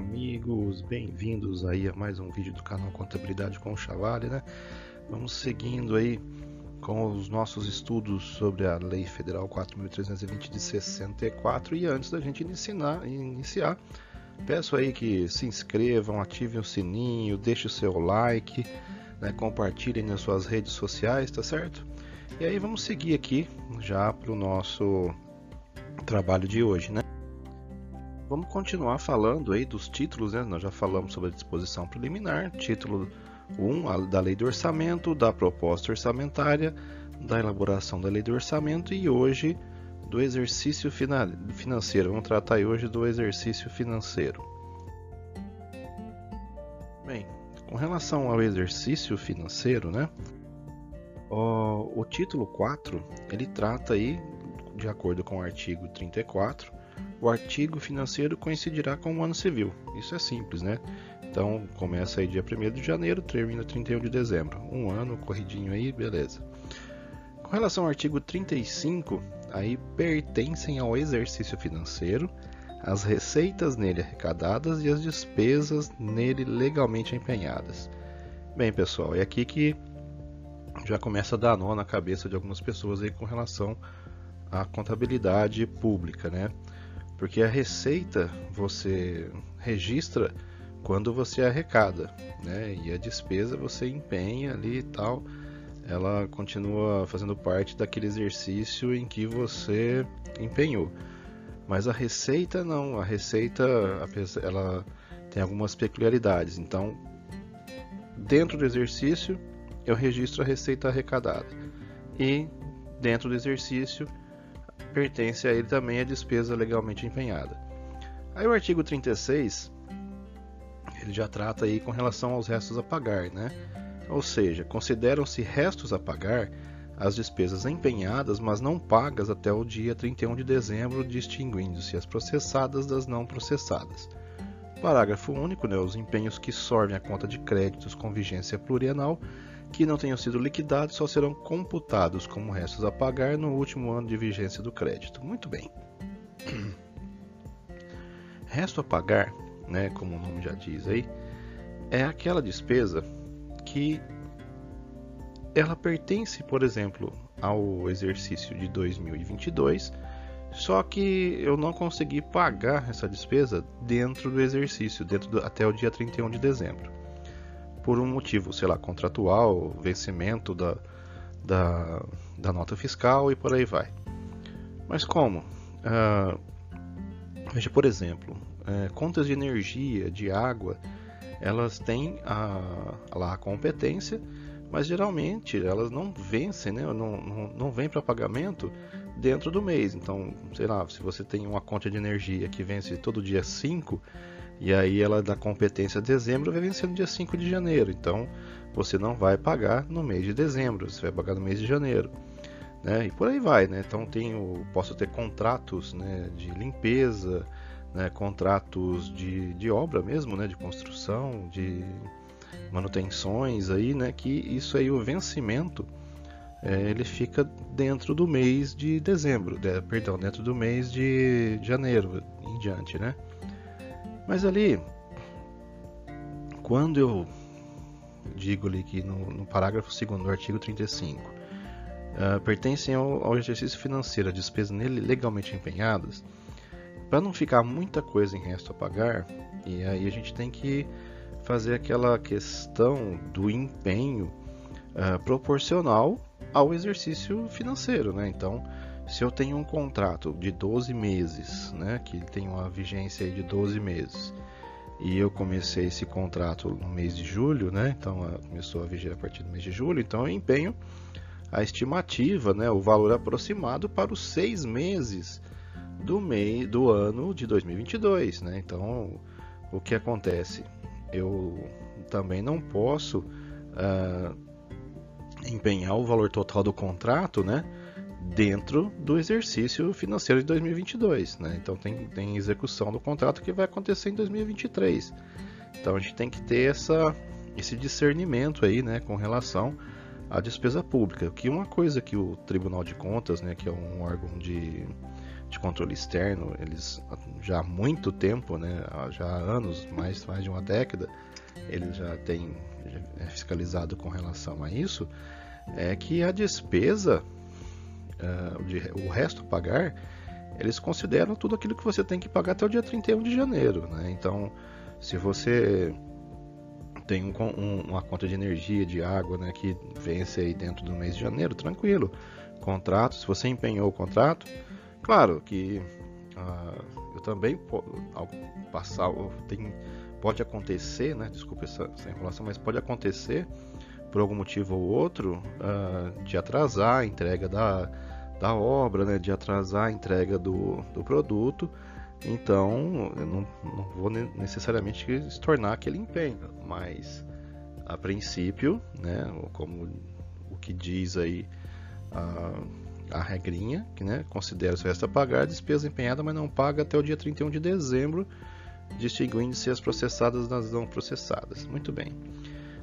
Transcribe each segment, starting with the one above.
amigos, bem-vindos aí a mais um vídeo do canal Contabilidade com o Chavale, né? Vamos seguindo aí com os nossos estudos sobre a Lei Federal 4.320 de 64 e antes da gente iniciar, iniciar, peço aí que se inscrevam, ativem o sininho, deixem o seu like, né? compartilhem nas suas redes sociais, tá certo? E aí vamos seguir aqui já para o nosso trabalho de hoje, né? Vamos continuar falando aí dos títulos, né? Nós já falamos sobre a disposição preliminar, título 1 da lei do orçamento, da proposta orçamentária, da elaboração da lei do orçamento e hoje do exercício financeiro. Vamos tratar hoje do exercício financeiro. Bem, com relação ao exercício financeiro, né? O, o título 4, ele trata aí, de acordo com o artigo 34, o artigo financeiro coincidirá com o ano civil. Isso é simples, né? Então começa aí dia 1 de janeiro, termina 31 de dezembro. Um ano corridinho aí, beleza. Com relação ao artigo 35, aí pertencem ao exercício financeiro as receitas nele arrecadadas e as despesas nele legalmente empenhadas. Bem, pessoal, é aqui que já começa a dar nó na cabeça de algumas pessoas aí com relação à contabilidade pública, né? Porque a receita você registra quando você arrecada, né? E a despesa você empenha ali e tal. Ela continua fazendo parte daquele exercício em que você empenhou. Mas a receita não, a receita ela tem algumas peculiaridades. Então, dentro do exercício, eu registro a receita arrecadada. E dentro do exercício, pertence a ele também a despesa legalmente empenhada. Aí o artigo 36 ele já trata aí com relação aos restos a pagar, né? Ou seja, consideram-se restos a pagar as despesas empenhadas, mas não pagas até o dia 31 de dezembro, distinguindo-se as processadas das não processadas. Parágrafo único, né, os empenhos que sorvem a conta de créditos com vigência plurianual que não tenham sido liquidados só serão computados como restos a pagar no último ano de vigência do crédito. Muito bem. Resto a pagar, né, como o nome já diz aí, é aquela despesa que ela pertence, por exemplo, ao exercício de 2022, só que eu não consegui pagar essa despesa dentro do exercício, dentro do, até o dia 31 de dezembro por um motivo, sei lá, contratual, vencimento da, da, da nota fiscal e por aí vai. Mas como? Uh, veja, por exemplo, uh, contas de energia, de água, elas têm a, lá a competência, mas geralmente elas não vencem, né? não, não, não vêm para pagamento dentro do mês. Então, sei lá, se você tem uma conta de energia que vence todo dia 5, e aí ela da competência de dezembro vai vencer no dia 5 de janeiro. Então você não vai pagar no mês de dezembro, você vai pagar no mês de janeiro. Né? E por aí vai, né? Então tenho, posso ter contratos né, de limpeza, né, contratos de, de obra mesmo, né, de construção, de manutenções aí, né, que isso aí o vencimento é, ele fica dentro do mês de dezembro, de, perdão, dentro do mês de janeiro em diante, né? Mas ali, quando eu digo ali que no, no parágrafo 2 do artigo 35, uh, ah, pertencem ao, ao, exercício financeiro, despesas nele legalmente empenhadas, para não ficar muita coisa em resto a pagar, e aí a gente tem que fazer aquela questão do empenho uh, proporcional ao exercício financeiro, né? Então, se eu tenho um contrato de 12 meses, né, que tem uma vigência de 12 meses, e eu comecei esse contrato no mês de julho, né, então começou a vigir a partir do mês de julho, então eu empenho a estimativa, né, o valor aproximado para os seis meses do mês do ano de 2022, né? Então, o que acontece? Eu também não posso uh, empenhar o valor total do contrato, né? Dentro do exercício financeiro de 2022. Né? Então tem, tem execução do contrato que vai acontecer em 2023. Então a gente tem que ter essa, esse discernimento aí né, com relação à despesa pública. Que uma coisa que o Tribunal de Contas, né, que é um órgão de, de controle externo, eles já há muito tempo, né, já há anos, mais, mais de uma década, eles já têm é fiscalizado com relação a isso, é que a despesa, uh, o resto pagar, eles consideram tudo aquilo que você tem que pagar até o dia 31 de janeiro. Né? Então, se você tem um, um, uma conta de energia, de água, né, que vence aí dentro do mês de janeiro, tranquilo. Contrato, se você empenhou o contrato, claro que uh, eu também ao passar, tem, pode acontecer, né, desculpa essa, essa enrolação, mas pode acontecer por algum motivo ou outro uh, de atrasar a entrega da, da obra, né, de atrasar a entrega do, do produto então, eu não, não vou necessariamente se tornar aquele empenho, mas a princípio, né, como o que diz aí a, a regrinha, que né, considera se resta pagar a despesa empenhada, mas não paga até o dia 31 de dezembro, distinguindo-se as processadas das não processadas. Muito bem.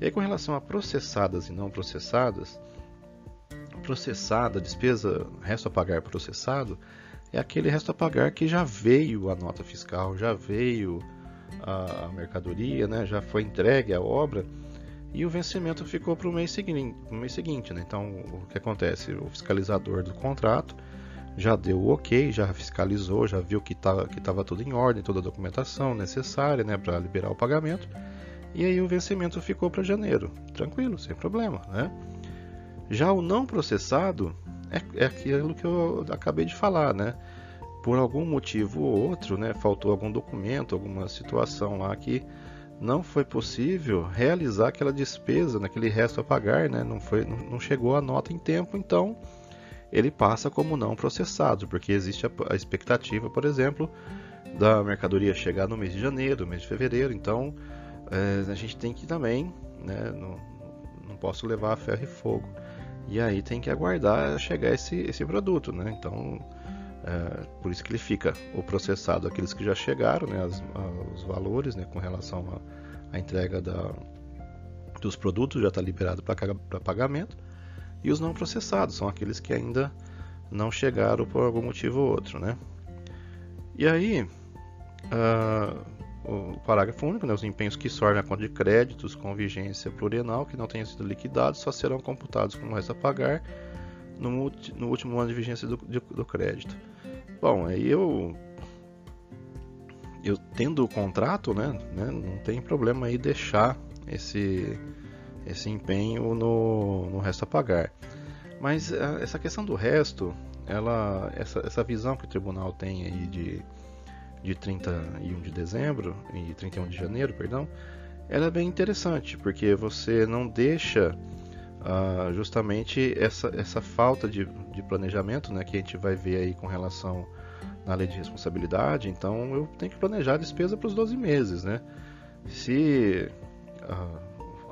E aí, com relação a processadas e não processadas, processada, despesa, resto a pagar processado, é aquele resto a pagar que já veio a nota fiscal, já veio a, mercadoria, né, já foi entregue a obra e o vencimento ficou para o mês seguinte. Mês seguinte né? Então, o que acontece? O fiscalizador do contrato já deu o ok, já fiscalizou, já viu que estava que tava tudo em ordem, toda a documentação necessária né, para liberar o pagamento. E aí o vencimento ficou para janeiro. Tranquilo, sem problema. Né? Já o não processado, é, é aquilo que eu acabei de falar, né? Por algum motivo ou outro, né? Faltou algum documento, alguma situação lá que não foi possível realizar aquela despesa, naquele resto a pagar, né? Não, foi, não chegou a nota em tempo, então ele passa como não processado, porque existe a, a expectativa, por exemplo, da mercadoria chegar no mês de janeiro, mês de fevereiro, então é, a gente tem que também, né? Não, não posso levar a ferro e fogo e aí tem que aguardar chegar esse, esse produto, né? Então, é, por isso que ele fica o processado, aqueles que já chegaram, né? As, os valores, né? Com relação à entrega da, dos produtos já está liberado para pagamento. E os não processados são aqueles que ainda não chegaram por algum motivo ou outro, né? E aí, uh, o parágrafo único, né, os empenhos que sorvem a conta de créditos com vigência plurianual que não tenham sido liquidados só serão computados como resta a pagar no, no último ano de vigência do, do crédito. Bom, aí eu eu tendo o contrato, né, né, não tem problema aí deixar esse esse empenho no, no resto a pagar. Mas a, essa questão do resto, ela essa, essa visão que o tribunal tem aí de de 31 de dezembro e 31 de janeiro, perdão, ela é bem interessante, porque você não deixa uh, justamente essa, essa falta de, de planejamento né, que a gente vai ver aí com relação na lei de responsabilidade. Então eu tenho que planejar a despesa para os 12 meses. Né? Se uh,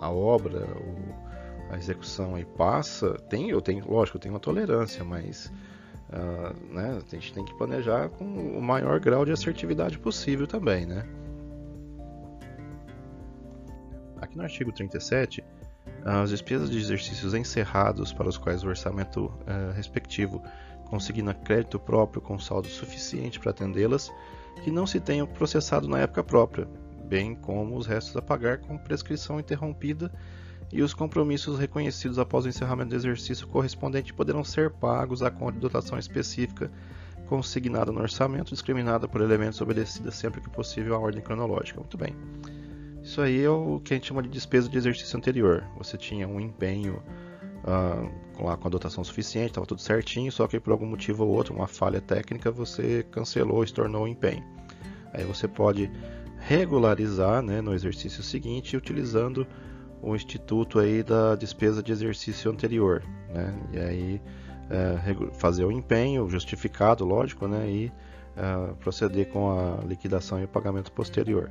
a obra, o, a execução aí passa, tem, eu tenho, lógico, eu tenho uma tolerância, mas Uh, né, a gente tem que planejar com o maior grau de assertividade possível também. Né? Aqui no artigo 37, as despesas de exercícios encerrados para os quais o orçamento uh, respectivo consigna crédito próprio com saldo suficiente para atendê-las, que não se tenham processado na época própria, bem como os restos a pagar com prescrição interrompida e os compromissos reconhecidos após o encerramento do exercício correspondente poderão ser pagos à conta de dotação específica consignada no orçamento, discriminada por elementos obedecidos sempre que possível à ordem cronológica. Muito bem. Isso aí é o que a gente chama de despesa de exercício anterior. Você tinha um empenho uh, lá com a dotação suficiente, estava tudo certinho, só que por algum motivo ou outro, uma falha técnica, você cancelou e tornou o empenho. Aí você pode regularizar né, no exercício seguinte utilizando o instituto aí da despesa de exercício anterior, né? E aí é, fazer o empenho justificado, lógico, né? E é, proceder com a liquidação e o pagamento posterior.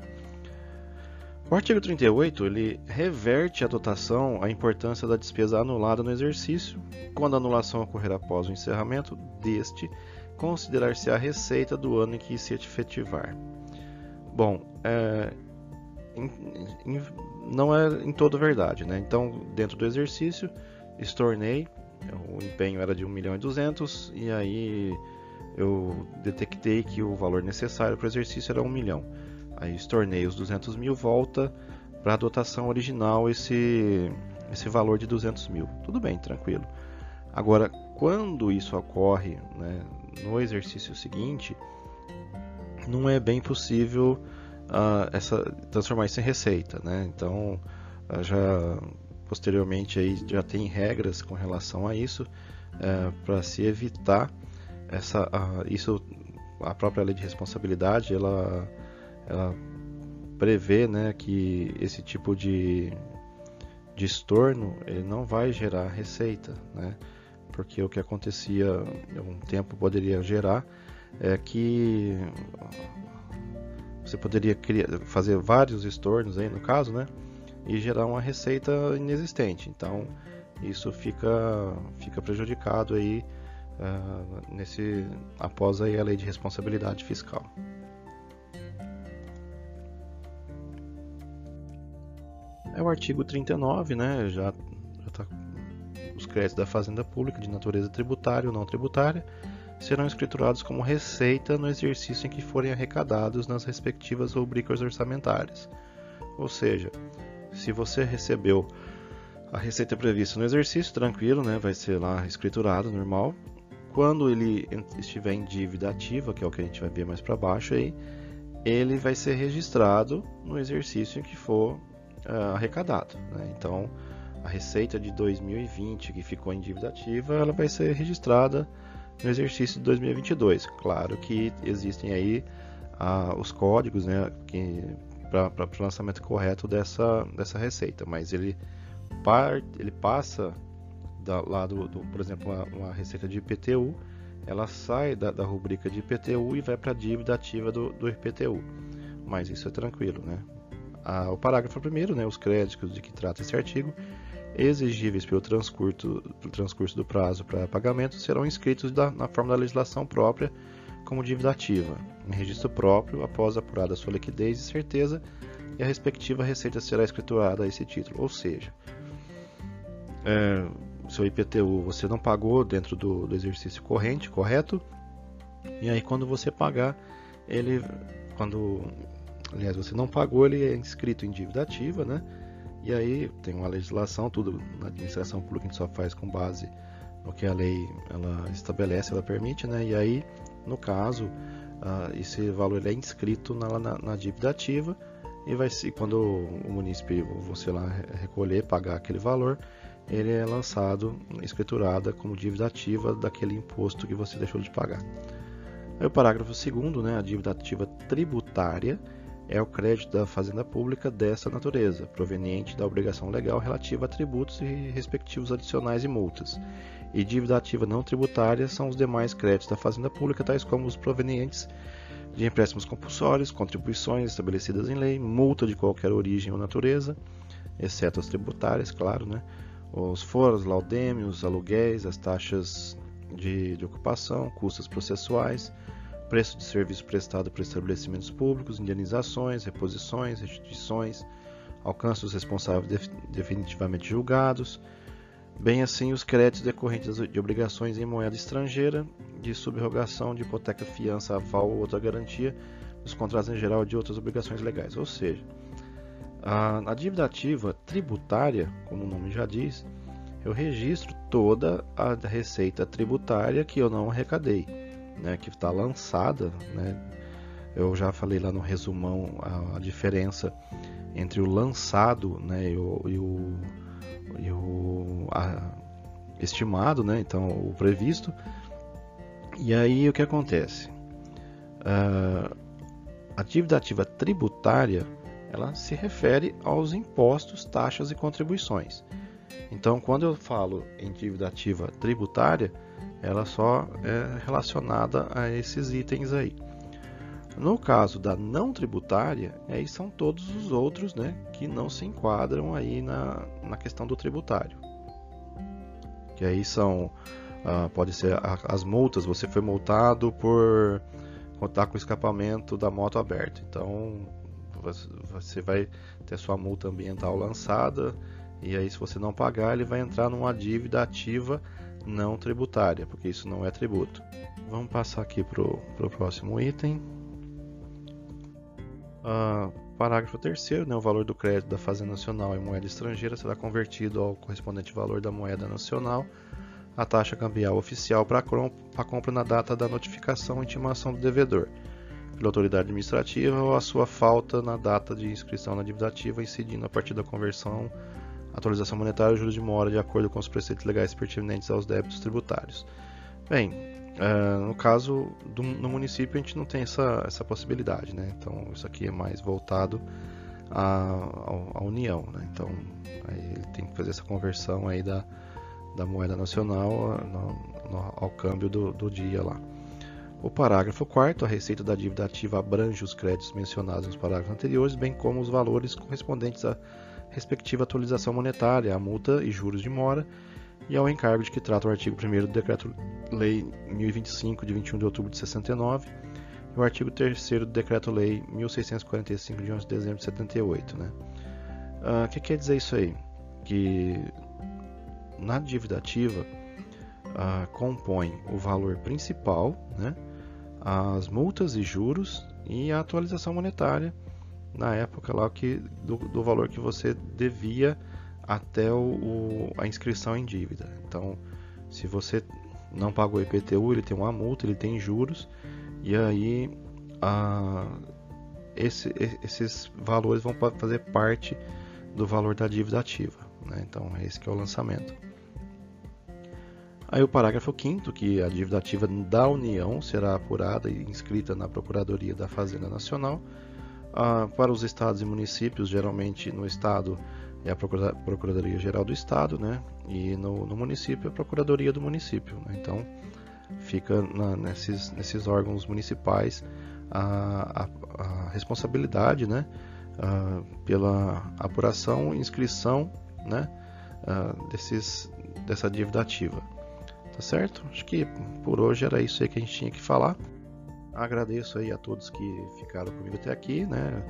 O artigo 38 ele reverte a dotação à importância da despesa anulada no exercício, quando a anulação ocorrer após o encerramento deste, considerar-se a receita do ano em que se efetivar. Bom, é, em, em, não é em toda verdade, né? Então, dentro do exercício, estornei, o empenho era de 1 milhão e 200 e aí eu detectei que o valor necessário para o exercício era 1 milhão. Aí estornei os 200 mil, volta para a dotação original esse, esse valor de 200 mil. Tudo bem, tranquilo. Agora, quando isso ocorre né, no exercício seguinte, não é bem possível uh, essa, transformar isso em receita. Né? Então, uh, já posteriormente aí já tem regras com relação a isso uh, para se evitar essa isso a própria lei de responsabilidade ela, ela prevê né, que esse tipo de, estorno ele não vai gerar receita, né? porque o que acontecia um tempo poderia gerar é que você poderia criar, fazer vários estornos aí no caso, né? E gerar uma receita inexistente. Então isso fica, fica prejudicado aí uh, nesse após aí a lei de responsabilidade fiscal. É o artigo 39, né? Já está os créditos da fazenda pública de natureza tributária ou não tributária serão escriturados como receita no exercício em que forem arrecadados nas respectivas rubricas orçamentárias. Ou seja, se você recebeu a receita prevista no exercício, tranquilo, né? vai ser lá escriturado, normal. Quando ele estiver em dívida ativa, que é o que a gente vai ver mais para baixo aí, ele vai ser registrado no exercício em que for uh, arrecadado. Né? Então, a receita de 2020 que ficou em dívida ativa, ela vai ser registrada no exercício de 2022. Claro que existem aí ah, os códigos né, para o lançamento correto dessa, dessa receita, mas ele, par, ele passa da, lá do, do, por exemplo, uma, uma, receita de IPTU, ela sai da, da rubrica de IPTU e vai para a dívida ativa do, do IPTU. Mas isso é tranquilo, né? Ah, o parágrafo primeiro, né, os créditos de que trata esse artigo, exigíveis pelo transcurso, pelo transcurso do prazo para pagamento serão inscritos da, na forma da legislação própria como dívida ativa, em registro próprio, após apurada sua liquidez e certeza, e a respectiva receita será escriturada a esse título. Ou seja, é, seu IPTU você não pagou dentro do, do exercício corrente, correto? E aí quando você pagar, ele, quando, aliás, você não pagou, ele é inscrito em dívida ativa, né? E aí tem uma legislação, tudo na administração pública a gente só faz com base no que a lei ela estabelece, ela permite, né? E aí, no caso, uh, esse valor é inscrito na, na, na, dívida ativa e vai ser quando o munícipe você lá recolher, pagar aquele valor, ele é lançado, escriturada como dívida ativa daquele imposto que você deixou de pagar. Aí o parágrafo segundo, né, a dívida ativa tributária é o crédito da fazenda pública dessa natureza, proveniente da obrigação legal relativa a tributos e respectivos adicionais e multas. E dívida ativa não tributária são os demais créditos da fazenda pública, tais como os provenientes de empréstimos compulsórios, contribuições estabelecidas em lei, multa de qualquer origem ou natureza, exceto as tributárias, claro, né? os foros, laudêmios, aluguéis, as taxas de, de ocupação, custas processuais, preço de serviço prestado por estabelecimentos públicos, indenizações, reposições, restituições, alcance dos responsáveis definitivamente julgados, bem assim os créditos decorrentes de obrigações em moeda estrangeira, de subrogação de hipoteca, fiança, aval ou outra garantia, dos contratos em geral de outras obrigações legais. Ou seja, a dívida ativa tributária, como o nome já diz, eu registro toda a receita tributária que eu não arrecadei né, que está lançada, né, eu já falei lá no resumão a, a diferença entre o lançado né, e o, e o, e o estimado, né, então o previsto. E aí o que acontece? Uh, a dívida ativa tributária ela se refere aos impostos, taxas e contribuições. Então, quando eu falo em dívida ativa tributária, ela só é relacionada a esses itens aí. No caso da não tributária, aí são todos os outros né, que não se enquadram aí na, na questão do tributário. Que aí são, ah, pode ser as multas, você foi multado por contar com o escapamento da moto aberto. Então você vai ter sua multa ambiental lançada e aí se você não pagar ele vai entrar numa dívida ativa não tributária, porque isso não é tributo. Vamos passar aqui para o próximo item. Uh, parágrafo 3 né, o valor do crédito da Fazenda Nacional em moeda estrangeira será convertido ao correspondente valor da moeda nacional, a taxa cambial oficial para a compra na data da notificação e intimação do devedor, pela autoridade administrativa ou a sua falta na data de inscrição na dívida ativa, incidindo a partir da conversão atualização monetária e juros de mora de acordo com os preceitos legais pertinentes aos débitos tributários. Bem, uh, no caso do no município a gente não tem essa, essa possibilidade, né? Então isso aqui é mais voltado à, à União, né? Então ele tem que fazer essa conversão aí da, da moeda nacional no, no, ao câmbio do, do dia lá. O parágrafo 4 a receita da dívida ativa abrange os créditos mencionados nos parágrafos anteriores, bem como os valores correspondentes a respectiva atualização monetária, a multa e juros de mora, e ao encargo de que trata o artigo 1 do Decreto-Lei 1025, de 21 de outubro de 69, e o artigo 3 do Decreto-Lei 1645, de 11 de dezembro de 78. Né? Ah, o uh, que quer dizer isso aí? Que na dívida ativa uh, compõe o valor principal, né? as multas e juros e a atualização monetária na época lá que do, do valor que você devia até o, o, a inscrição em dívida. Então, se você não pagou IPTU, ele tem uma multa, ele tem juros e aí a, esse, esses valores vão fazer parte do valor da dívida ativa. Né? Então, esse que é o lançamento. Aí o parágrafo 5 que a dívida ativa da União será apurada e inscrita na Procuradoria da Fazenda Nacional ah, para os estados e municípios, geralmente no estado é a Procuradoria Geral do Estado, né? E no, no município é a Procuradoria do Município. Né? Então fica na, nesses, nesses órgãos municipais a, a, a responsabilidade, né? Ah, pela apuração e inscrição, né? Ah, desses, dessa dívida ativa. Tá certo? Acho que por hoje era isso aí que a gente tinha que falar. Agradeço aí a todos que ficaram comigo até aqui, né?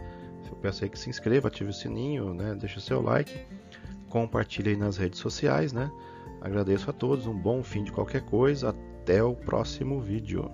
Eu peço aí que se inscreva, ative o sininho, né? Deixe o seu like, compartilhe aí nas redes sociais, né? Agradeço a todos, um bom fim de qualquer coisa, até o próximo vídeo.